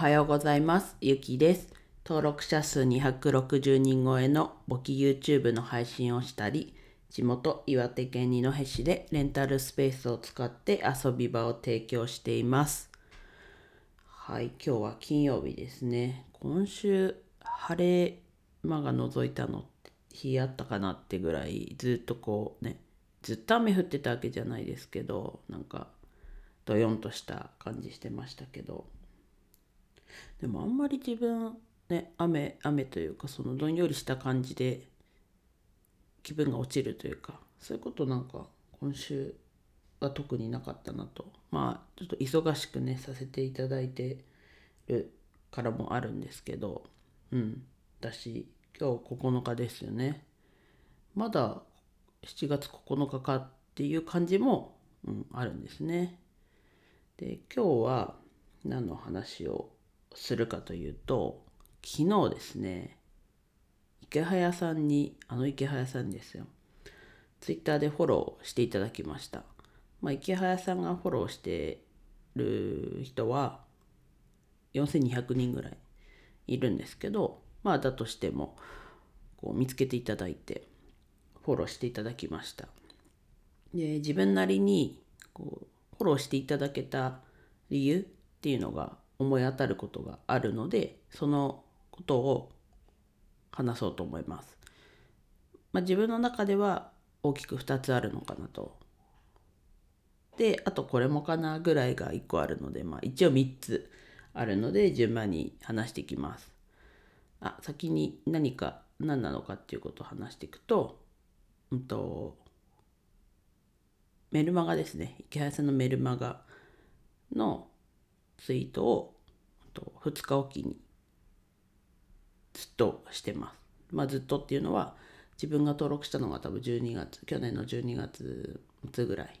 はようございます。ゆきです。登録者数260人超えの簿記 YouTube の配信をしたり、地元岩手県二戸市でレンタルスペースを使って遊び場を提供しています。はい、今日は金曜日ですね。今週、晴れ間が覗いたのって日あったかなってぐらい、ずっとこうね、ずっと雨降ってたわけじゃないですけど、なんか、どよんとした感じしてましたけど、でもあんまり自分ね雨雨というかそのどんよりした感じで気分が落ちるというかそういうことなんか今週は特になかったなと。まあちょっと忙しくねさせていただいてるからもあるんですけどうん。だし今日9日ですよね。まだ7月9日かっていう感じも、うん、あるんですね。で今日は何の話をするかというと昨日ですね池早さんにあの池早さんですよ。ツイッターでフォローしていただきました、まあ、池早さんがフォローしてる人は4200人ぐらいいるんですけどまあだとしてもこう見つけていただいてフォローしていただきました。で自分なりにこうフォローしていただけた理由っていうのが思い当たることがあるのでそのことを話そうと思います。まあ、自分の中では大きく2つあるのかなと。であとこれもかなぐらいが1個あるので、まあ、一応3つあるので順番に話していきます。あ先に何か何なのかっていうことを話していくと,、うんとメルマガですね池原さんのメルマガのツイートを2日おきにずっとしてます。まあずっとっていうのは自分が登録したのが多分12月去年の12月末ぐらい。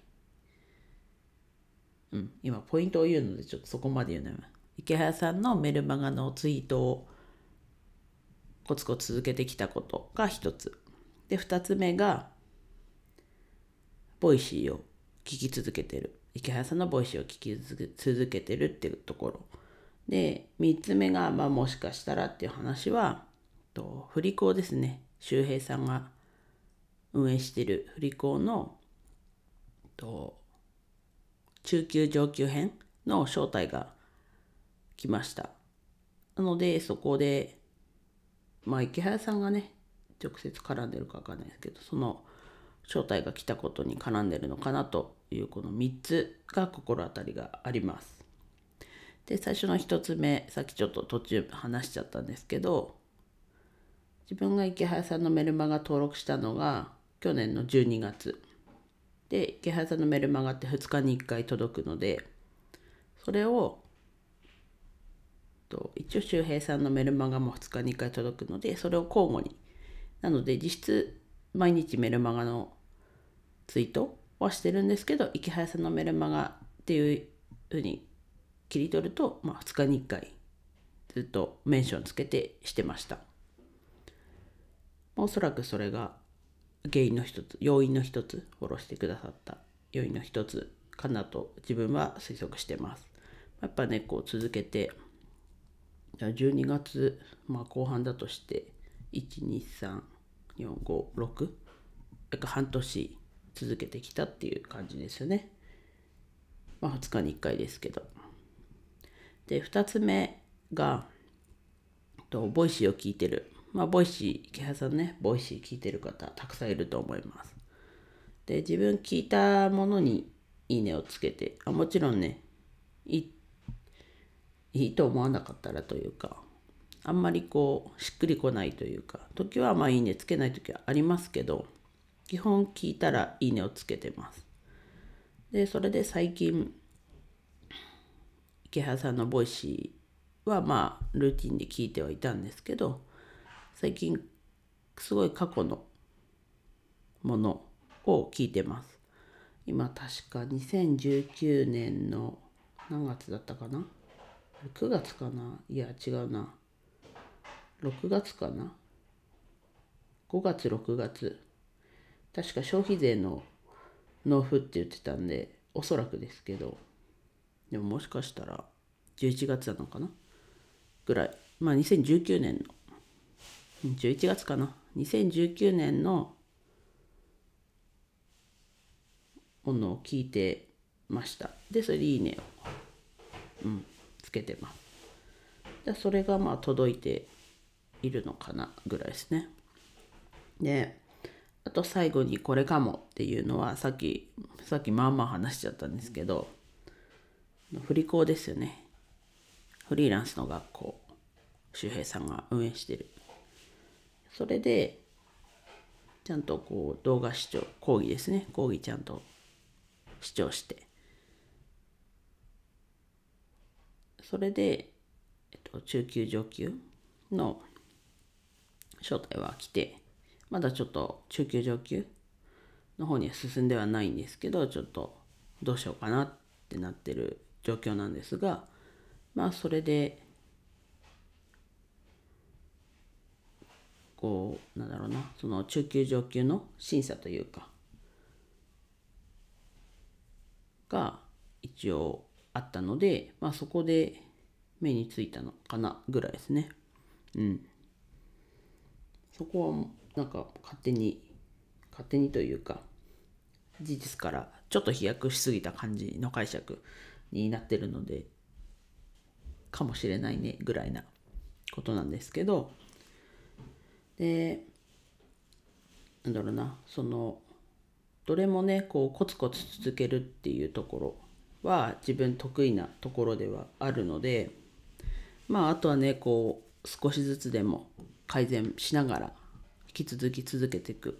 うん今ポイントを言うのでちょっとそこまで言うのよ。イケハヤさんのメルマガのツイートをコツコツ続けてきたことが一つ。で2つ目が Voicyを聞き続けてる。イケハヤさんの Voicyを聞き続けてるっていうところ。で、3つ目が、まあもしかしたらっていう話は、と振り子ですね。周平さんが運営してる振り子のと中級上級編の招待が来ました。なので、そこで、まあ池原さんがね、直接絡んでるかわかんないですけど、その招待が来たことに絡んでるのかなというこの3つが心当たりがあります。で最初の1つ目さっきちょっと途中話しちゃったんですけど自分が池原さんのメルマガ登録したのが去年の12月で池原さんのメルマガって2日に1回届くのでそれをと一応周平さんのメルマガも2日に1回届くのでそれを交互になので実質毎日メルマガのツイートはしてるんですけど池原さのメルマガっていうふうに切り取ると、まあ、2日に1回ずっとメンションつけてしてました。おそらくそれが原因の一つ要因の一つフォローしてくださった要因の一つかなと自分は推測してます。やっぱねこう続けて12月、まあ、後半だとして12345約半年続けてきたっていう感じですよね。まあ2日に1回ですけど。で2つ目がと Voicyを聞いてるまあ Voicyイケハヤさんね Voicy聞いてる方たくさんいると思いますで自分聞いたものにいいねをつけてあもちろんねいいいいと思わなかったらというかあんまりこうしっくりこないというか時はまあいいねつけない時はありますけど基本聞いたらいいねをつけてます。でそれで最近イケハヤさんの Voicyはまあルーティンで聞いてはいたんですけど最近すごい過去のものを聞いてます。今確か2019年の何月だったかな？9月かな？いや違うな。6月かな？5月6月。確か消費税の納付って言ってたんでおそらくですけどでももしかしたら11月なのかな？ぐらい、まあ2019年の、11月かな？2019年のものを聞いてました。で、それでいいねを、うん、つけてます。で、それがまあ届いているのかな？ぐらいですね。で、あと最後にこれかもっていうのはさっき、さっきまあまあ話しちゃったんですけど、振り子ですよね。フリーランスの学校、周平さんが運営してる。それで、ちゃんとこう動画視聴、講義ですね。講義ちゃんと視聴して。それで、えっと、中級上級の招待は来て、まだちょっと中級上級の方には進んではないんですけど、ちょっとどうしようかなってなってる状況なんですが、まあそれで、こう、なんだろうな、その中級上級の審査というか、が一応あったので、まあそこで目についたのかなぐらいですね。うん。そこはなんか勝手に勝手にというか事実からちょっと飛躍しすぎた感じの解釈になってるのでかもしれないねぐらいなことなんですけどでなんだろうなそのどれもねこうコツコツ続けるっていうところは自分得意なところではあるのでまああとはねこう少しずつでも改善しながら引き続き続けていく。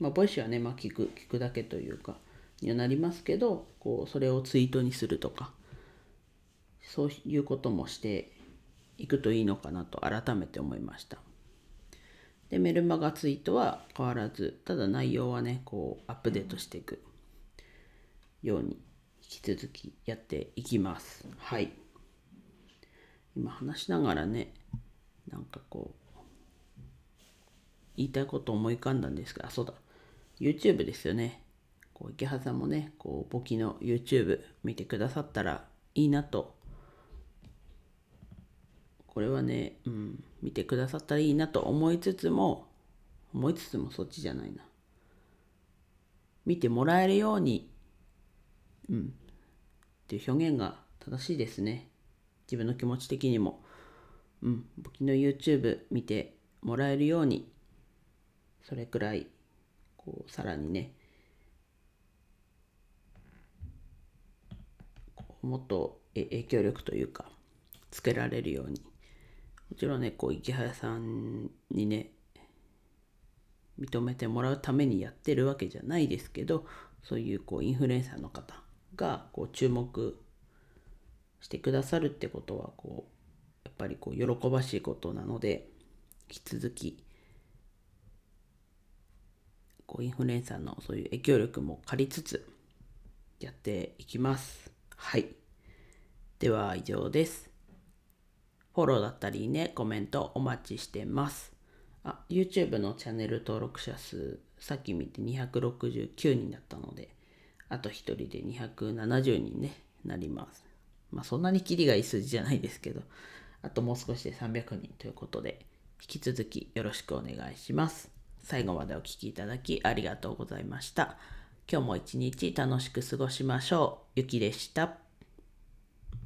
まあ、 Voicyはね、まあ、聞く、聞くだけというか、にはなりますけど、こう、それをツイートにするとか、そういうこともしていくといいのかなと改めて思いました。で、メルマガツイートは変わらず、ただ内容はね、こう、アップデートしていくように、引き続きやっていきます。はい。今話しながらね、なんか、言いたいこと思い浮かんだんですが、そうだ、YouTube ですよね。こう池原さんもね、こう簿記の YouTube 見てくださったらいいなと。これはね、うん、見てくださったらいいなと思いつつも、思いつつもそっちじゃないな。見てもらえるように、うん、っていう表現が正しいですね。自分の気持ち的にも。うん、簿記の YouTube 見てもらえるようにそれくらいこうさらにねもっと影響力というかつけられるように。もちろんねこう池原さんにね認めてもらうためにやってるわけじゃないですけどそういうこうインフルエンサーの方がこう注目してくださるってことはこうやっぱりこう喜ばしいことなので引き続きこうインフルエンサーのそういう影響力も借りつつやっていきます。はい。では以上です。フォローだったりね、コメントお待ちしてます。あ、YouTube のチャンネル登録者数、さっき見て269人だったので、あと1人で270人ね、なります。まあそんなにキリがいい数字じゃないですけど、あともう少しで300人ということで、引き続きよろしくお願いします。最後までお聴きいただきありがとうございました。今日も一日楽しく過ごしましょう。ゆきでした。